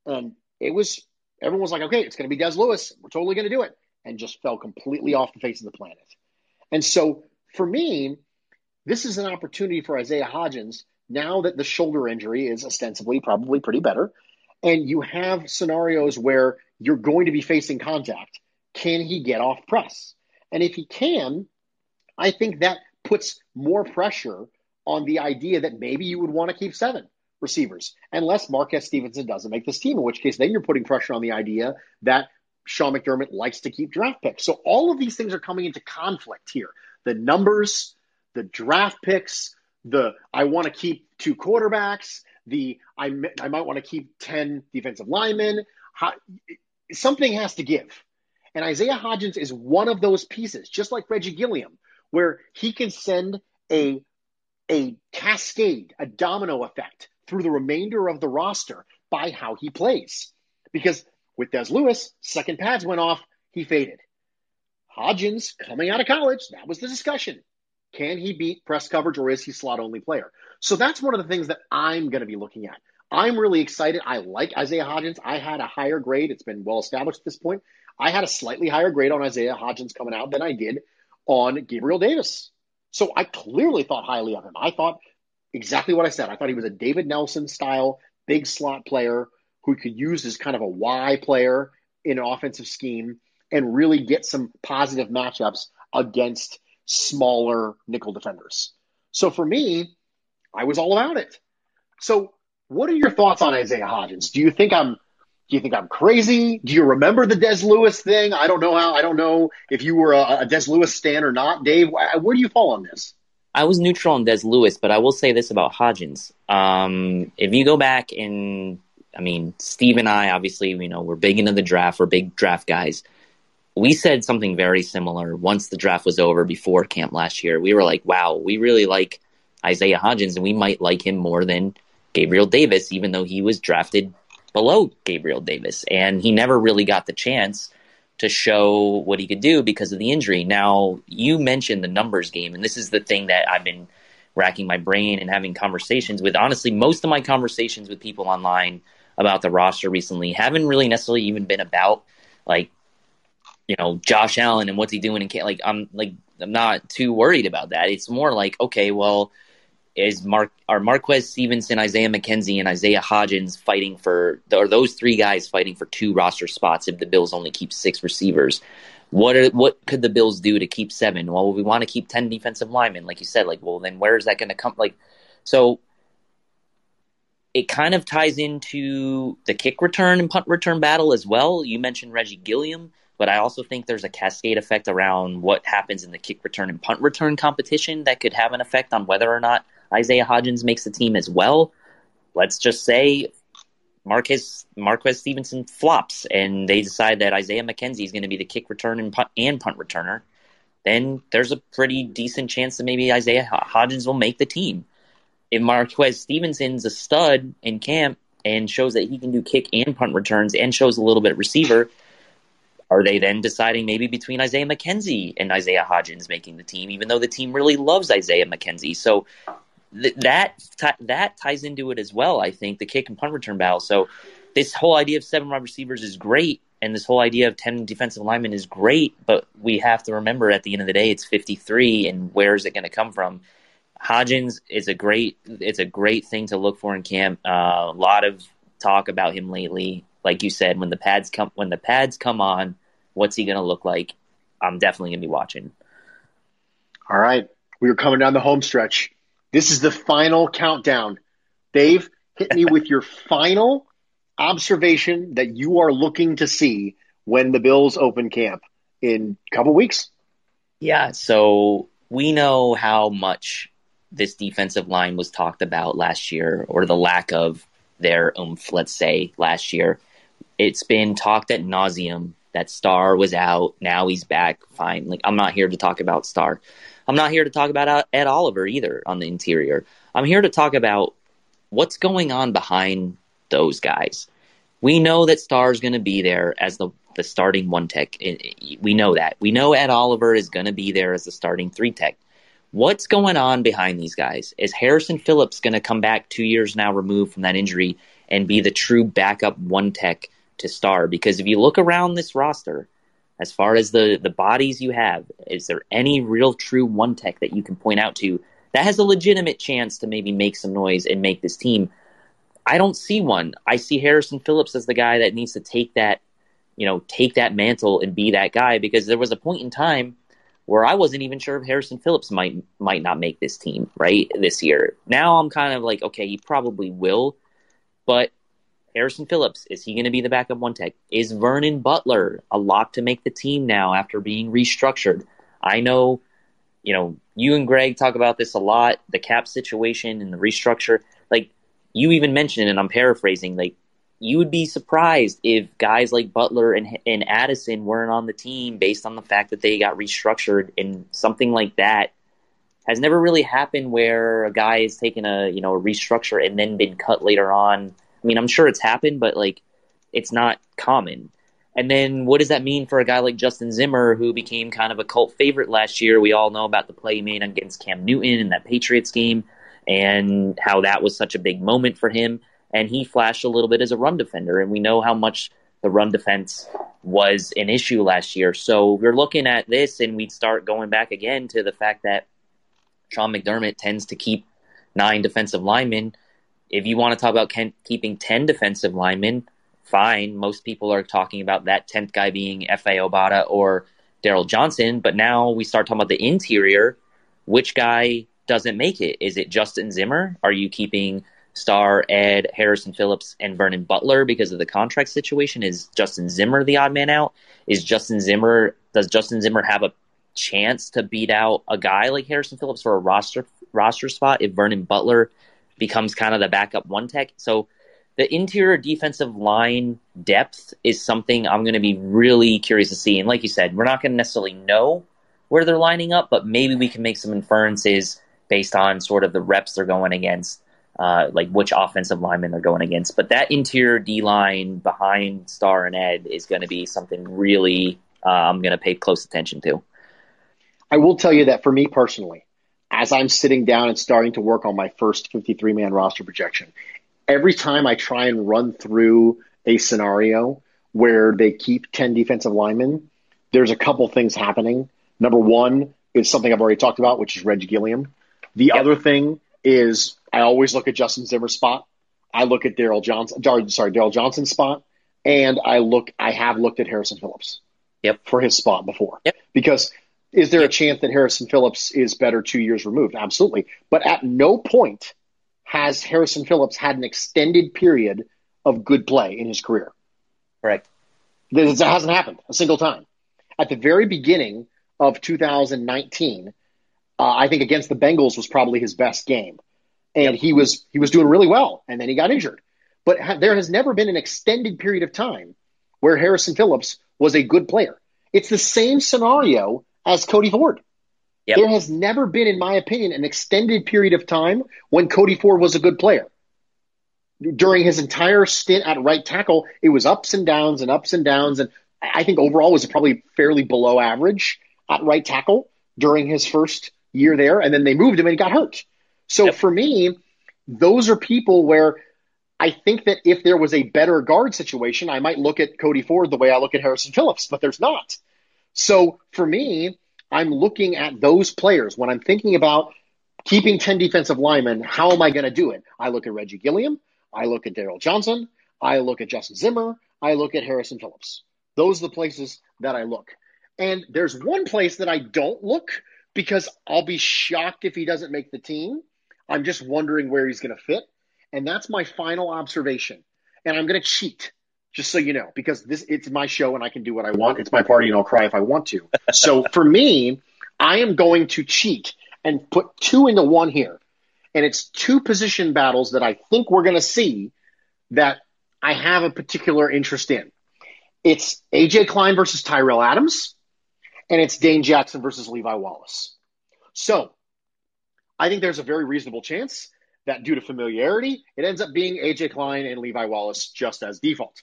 And it was, everyone was like, okay, it's going to be Dez Lewis. We're totally going to do it. And just fell completely off the face of the planet. And so for me, this is an opportunity for Isaiah Hodgins now that the shoulder injury is ostensibly probably pretty better. And you have scenarios where you're going to be facing contact. Can he get off press? And if he can, I think that puts more pressure on the idea that maybe you would want to keep seven receivers, unless Marquez Stevenson doesn't make this team, in which case then you're putting pressure on the idea that Sean McDermott likes to keep draft picks. So all of these things are coming into conflict here. The numbers, the draft picks, the I want to keep two quarterbacks, the I, I might want to keep 10 defensive linemen. How, something has to give. And Isaiah Hodgins is one of those pieces, just like Reggie Gilliam, where he can send a, a cascade, a domino effect through the remainder of the roster by how he plays. Because with Dez Lewis, second pads went off, he faded. Hodgins, coming out of college, that was the discussion. Can he beat press coverage or is he slot only player? So that's one of the things that I'm going to be looking at. I'm really excited. I like Isaiah Hodgins. I had a higher grade. It's been well established at this point. I had a slightly higher grade on Isaiah Hodgins coming out than I did on Gabriel Davis. So I clearly thought highly of him. I thought exactly what I said. I thought he was a David Nelson style big slot player who could use as kind of a Y player in an offensive scheme and really get some positive matchups against smaller nickel defenders. So for me, I was all about it. So what are your thoughts on Isaiah Hodgins? Do you think I'm do you think I'm crazy? Do you remember the Dez Lewis thing? I don't know how. I don't know if you were a, a Dez Lewis stan or not, Dave. Where do you fall on this? I was neutral on Dez Lewis, but I will say this about Hodgins. Um, if you go back and, I mean, Steve and I, obviously, you know, we're big into the draft. We're big draft guys. We said something very similar once the draft was over before camp last year. We were like, wow, we really like Isaiah Hodgins, and we might like him more than Gabriel Davis, even though he was drafted below Gabriel Davis. And he never really got the chance to show what he could do because of the injury. Now, you mentioned the numbers game, and this is the thing that I've been racking my brain and having conversations with. Honestly, most of my conversations with people online about the roster recently haven't really necessarily even been about like you know Josh Allen and what's he doing and like I'm like I'm not too worried about that. It's more like okay, well, is Mark are Marquez Stevenson, Isaiah McKenzie, and Isaiah Hodgins fighting for are those three guys fighting for two roster spots if the Bills only keep six receivers? What are, what could the Bills do to keep seven? Well, we want to keep ten defensive linemen, like you said. Like, well, then where is that going to come? Like, so it kind of ties into the kick return and punt return battle as well. You mentioned Reggie Gilliam, but I also think there's a cascade effect around what happens in the kick return and punt return competition that could have an effect on whether or not Isaiah Hodgins makes the team as well. Let's just say Marquez Marquez Stevenson flops and they decide that Isaiah McKenzie is going to be the kick return and punt, and punt returner, then there's a pretty decent chance that maybe Isaiah Hodgins will make the team. If Marquez Stevenson's a stud in camp and shows that he can do kick and punt returns and shows a little bit receiver, are they then deciding maybe between Isaiah McKenzie and Isaiah Hodgins making the team, even though the team really loves Isaiah McKenzie? So th- that t- that ties into it as well. I think the kick and punt return battle. So this whole idea of seven wide receivers is great, and this whole idea of ten defensive linemen is great. But we have to remember at the end of the day, it's fifty three, and where is it going to come from? Hodgins is a great it's a great thing to look for in camp. Uh, a lot of talk about him lately. Like you said, when the pads come when the pads come on, what's he going to look like? I'm definitely going to be watching. All right, we are coming down the home stretch. This is the final countdown. Dave, hit me with your <laughs> final observation that you are looking to see when the Bills open camp in a couple weeks. Yeah, so we know how much this defensive line was talked about last year, or the lack of their oomph, let's say, last year. It's been talked at nauseum that Star was out. Now he's back. Fine. Like I'm not here to talk about Star. I'm not here to talk about uh, Ed Oliver either on the interior. I'm here to talk about what's going on behind those guys. We know that Star is going to be there as the the starting one tech. We know that. We know Ed Oliver is going to be there as the starting three tech. What's going on behind these guys? Is Harrison Phillips going to come back two years now removed from that injury and be the true backup one tech to Star? Because if you look around this roster, as far as the the bodies you have, is there any real true one tech that you can point out to that has a legitimate chance to maybe make some noise and make this team? I don't see one. I see Harrison Phillips as the guy that needs to take that, you know, take that mantle and be that guy because there was a point in time where I wasn't even sure if Harrison Phillips might might not make this team, right? This year. Now I'm kind of like, okay, he probably will, but Harrison Phillips, is he going to be the backup one tech? Is Vernon Butler a lock to make the team now after being restructured? I know, you know, you and Greg talk about this a lot, the cap situation and the restructure. Like you even mentioned, and I'm paraphrasing, like you would be surprised if guys like Butler and, and Addison weren't on the team based on the fact that they got restructured and something like that has never really happened where a guy has taken a, you know, a restructure and then been cut later on I mean, I'm sure it's happened, but like it's not common. And then what does that mean for a guy like Justin Zimmer, who became kind of a cult favorite last year? We all know about the play he made against Cam Newton in that Patriots game and how that was such a big moment for him. And he flashed a little bit as a run defender. And we know how much the run defense was an issue last year. So we're looking at this and we start going back again to the fact that Sean McDermott tends to keep nine defensive linemen if you want to talk about keeping 10 defensive linemen, fine. Most people are talking about that 10th guy being F.A. Obada or Darryl Johnson. But now we start talking about the interior. Which guy doesn't make it? Is it Justin Zimmer? Are you keeping Star, Ed, Harrison Phillips, and Vernon Butler because of the contract situation? Is Justin Zimmer the odd man out? Is Justin Zimmer, does Justin Zimmer have a chance to beat out a guy like Harrison Phillips for a roster roster spot if Vernon Butler becomes kind of the backup one tech. So the interior defensive line depth is something I'm going to be really curious to see. And like you said, we're not going to necessarily know where they're lining up, but maybe we can make some inferences based on sort of the reps they're going against, uh, like which offensive linemen they're going against. But that interior D line behind Star and Ed is going to be something really uh, I'm going to pay close attention to. I will tell you that for me personally, as I'm sitting down and starting to work on my first 53 man roster projection, every time I try and run through a scenario where they keep 10 defensive linemen, there's a couple things happening. Number one is something I've already talked about, which is Reggie Gilliam. The Yep. other thing is I always look at Justin Zimmer's spot. I look at Darryl Johnson, sorry, Darryl Johnson's spot, and I look, I have looked at Harrison Phillips. Yep. For his spot before. Yep. Because is there a chance that Harrison Phillips is better two years removed? Absolutely. But at no point has Harrison Phillips had an extended period of good play in his career. Correct. This hasn't happened a single time. At the very beginning of 2019, uh, I think against the Bengals was probably his best game, and he was he was doing really well, and then he got injured. But ha- there has never been an extended period of time where Harrison Phillips was a good player. It's the same scenario as Cody Ford. Yep. There has never been, in my opinion, an extended period of time when Cody Ford was a good player during his entire stint at right tackle, it was ups and downs and ups and downs. And I think overall was probably fairly below average at right tackle during his first year there. And then they moved him and he got hurt. So Yep. for me, those are people where I think that if there was a better guard situation, I might look at Cody Ford the way I look at Harrison Phillips, but there's not. So for me, I'm looking at those players when I'm thinking about keeping 10 defensive linemen. How am I going to do it? I look at Reggie Gilliam. I look at Darryl Johnson. I look at Justin Zimmer. I look at Harrison Phillips. Those are the places that I look. And there's one place that I don't look because I'll be shocked if he doesn't make the team. I'm just wondering where he's going to fit. And that's my final observation. And I'm going to cheat, just so you know, because this it's my show and I can do what I want. It's my party and I'll cry if I want to. <laughs> so for me, I am going to cheat and put two into one here. And it's two position battles that I think we're going to see that I have a particular interest in. It's AJ Klein versus Tyrell Adams, and it's Dane Jackson versus Levi Wallace. So I think there's a very reasonable chance that due to familiarity, it ends up being AJ Klein and Levi Wallace just as default.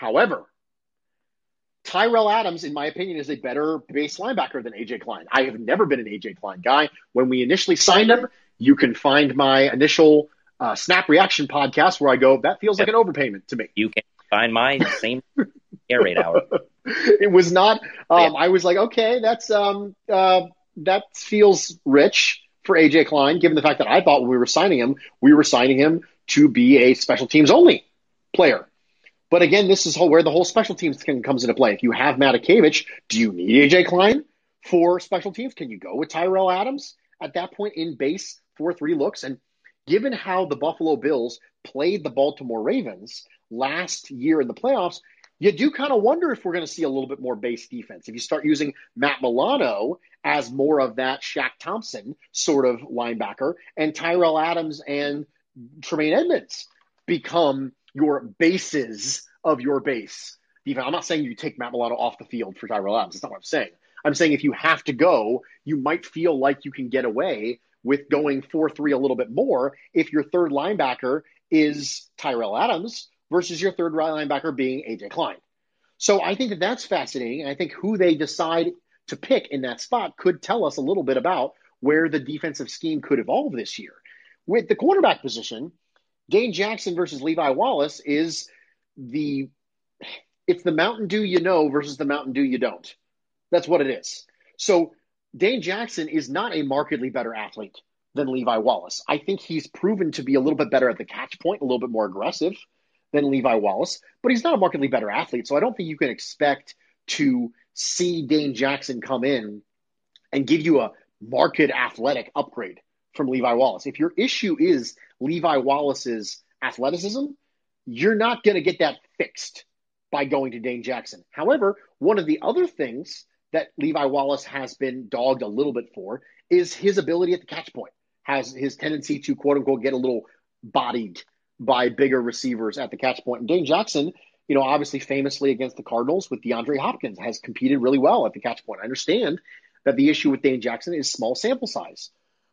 However, Tyrell Adams, in my opinion, is a better base linebacker than AJ Klein. I have never been an AJ Klein guy. When we initially signed him, you can find my initial uh, snap reaction podcast where I go, that feels like an overpayment to me. You can find my same <laughs> air raid hour. <laughs> it was not. Um, I was like, okay, that's um, uh, that feels rich for AJ Klein, given the fact that I thought when we were signing him, we were signing him to be a special teams only player. But again, this is whole, where the whole special teams can, comes into play. If you have Matakevich, do you need AJ Klein for special teams? Can you go with Tyrell Adams at that point in base for three looks? And given how the Buffalo Bills played the Baltimore Ravens last year in the playoffs, you do kind of wonder if we're going to see a little bit more base defense. If you start using Matt Milano as more of that Shaq Thompson sort of linebacker, and Tyrell Adams and Tremaine Edmunds become your bases of your base defense. I'm not saying you take Matt Milano off the field for Tyrell Adams. That's not what I'm saying. I'm saying if you have to go, you might feel like you can get away with going 4 3 a little bit more if your third linebacker is Tyrell Adams versus your third linebacker being AJ Klein. So I think that that's fascinating. And I think who they decide to pick in that spot could tell us a little bit about where the defensive scheme could evolve this year. With the quarterback position, Dane Jackson versus Levi Wallace is the it's the Mountain Dew you know versus the Mountain Dew you don't. That's what it is. So Dane Jackson is not a markedly better athlete than Levi Wallace. I think he's proven to be a little bit better at the catch point, a little bit more aggressive than Levi Wallace, but he's not a markedly better athlete. So I don't think you can expect to see Dane Jackson come in and give you a marked athletic upgrade from Levi Wallace. If your issue is Levi Wallace's athleticism, you're not going to get that fixed by going to Dane Jackson. However, one of the other things that Levi Wallace has been dogged a little bit for is his ability at the catch point, has his tendency to quote unquote get a little bodied by bigger receivers at the catch point. And Dane Jackson, you know, obviously famously against the Cardinals with DeAndre Hopkins has competed really well at the catch point. I understand that the issue with Dane Jackson is small sample size,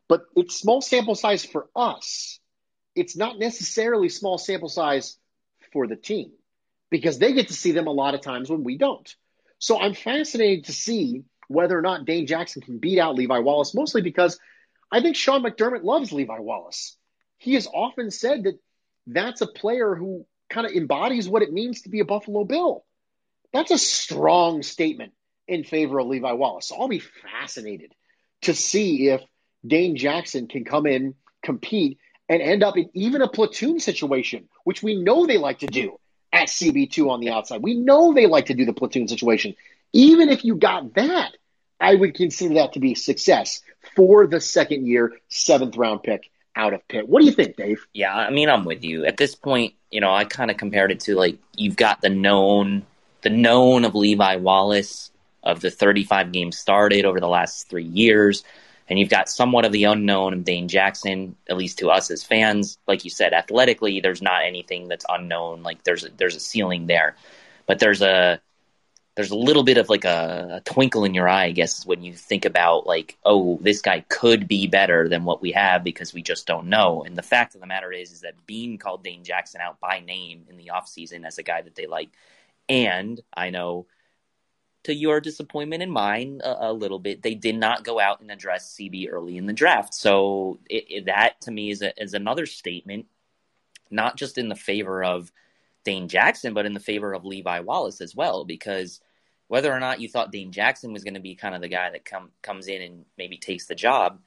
but it's small sample size for us. It's not necessarily small sample size for the team because they get to see them a lot of times when we don't. So I'm fascinated to see whether or not Dane Jackson can beat out Levi Wallace, mostly because I think Sean McDermott loves Levi Wallace. He has often said that that's a player who kind of embodies what it means to be a Buffalo Bill. That's a strong statement in favor of Levi Wallace. So I'll be fascinated to see if Dane Jackson can come in, compete, and end up in even a platoon situation, which we know they like to do at CB2 on the outside. We know they like to do the platoon situation. Even if you got that, I would consider that to be success for the second year, seventh round pick out of Pitt. What do you think, Dave? Yeah, I mean, I'm with you. At this point, you know, I kind of compared it to like you've got the known, the known of Levi Wallace of the 35 games started over the last three years, and you've got somewhat of the unknown of Dane Jackson. At least to us as fans, like you said, athletically, there's not anything that's unknown. Like there's a, there's a ceiling there, but there's a there's a little bit of like a, a, twinkle in your eye, I guess, when you think about like, oh, this guy could be better than what we have because we just don't know. And the fact of the matter is, is that Beane called Dane Jackson out by name in the offseason as a guy that they like. And I know to your disappointment and mine a, a, little bit, they did not go out and address CB early in the draft. So it, it, that to me is, a, is another statement, not just in the favor of Dane Jackson, but in the favor of Levi Wallace as well, because whether or not you thought Dane Jackson was going to be kind of the guy that come comes in and maybe takes the job,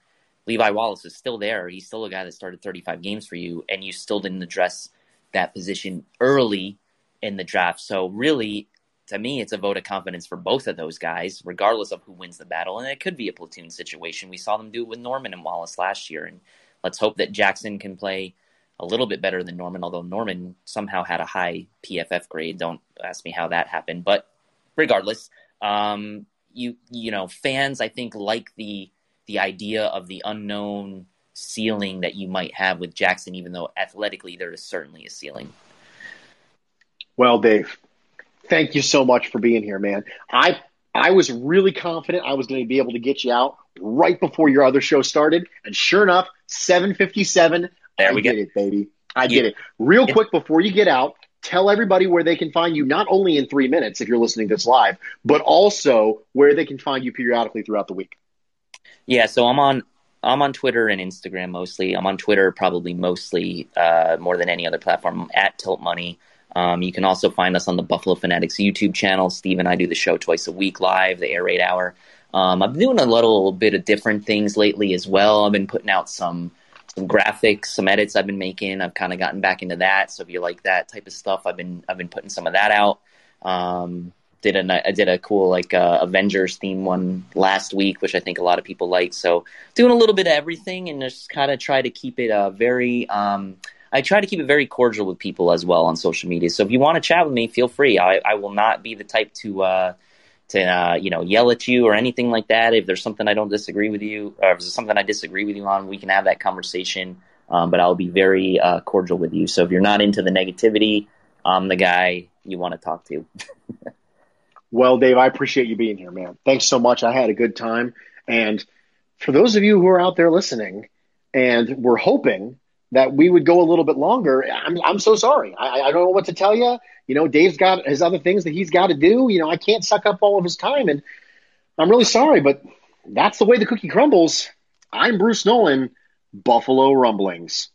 Levi Wallace is still there. He's still a guy that started 35 games for you, and you still didn't address that position early in the draft. So really, to me, it's a vote of confidence for both of those guys, regardless of who wins the battle. And it could be a platoon situation. We saw them do it with Norman and Wallace last year, and let's hope that Jackson can play a little bit better than Norman. Although Norman somehow had a high PFF grade. Don't ask me how that happened, but regardless, um, you you know, fans I think like the the idea of the unknown ceiling that you might have with Jackson, even though athletically there is certainly a ceiling. Well, Dave, thank you so much for being here, man. I I was really confident I was going to be able to get you out right before your other show started, and sure enough, seven fifty seven. There we get it, baby. I get it. Real quick before you get out, tell everybody where they can find you, not only in three minutes if you're listening to this live, but also where they can find you periodically throughout the week. Yeah, so I'm on I'm on Twitter and Instagram mostly. I'm on Twitter probably mostly uh, more than any other platform I'm at Tilt Money. Um, you can also find us on the Buffalo Fanatics YouTube channel. Steve and I do the show twice a week live, the air raid hour. Um, I've been doing a little bit of different things lately as well. I've been putting out some some graphics, some edits I've been making. I've kind of gotten back into that. So if you like that type of stuff, I've been I've been putting some of that out. Um, did a I did a cool like uh, Avengers theme one last week, which I think a lot of people liked. So doing a little bit of everything and just kind of try to keep it uh, very. Um, I try to keep it very cordial with people as well on social media. So if you want to chat with me, feel free. I, I will not be the type to. Uh, to uh, you know yell at you or anything like that. If there's something I don't disagree with you, or if there's something I disagree with you on, we can have that conversation. Um, but I'll be very uh, cordial with you. So if you're not into the negativity, I'm the guy you want to talk to. <laughs> well, Dave, I appreciate you being here, man. Thanks so much. I had a good time. And for those of you who are out there listening, and we're hoping that we would go a little bit longer. I'm, I'm so sorry. I, I don't know what to tell you. You know, Dave's got his other things that he's got to do. You know, I can't suck up all of his time, and I'm really sorry, but that's the way the cookie crumbles. I'm Bruce Nolan, Buffalo Rumblings.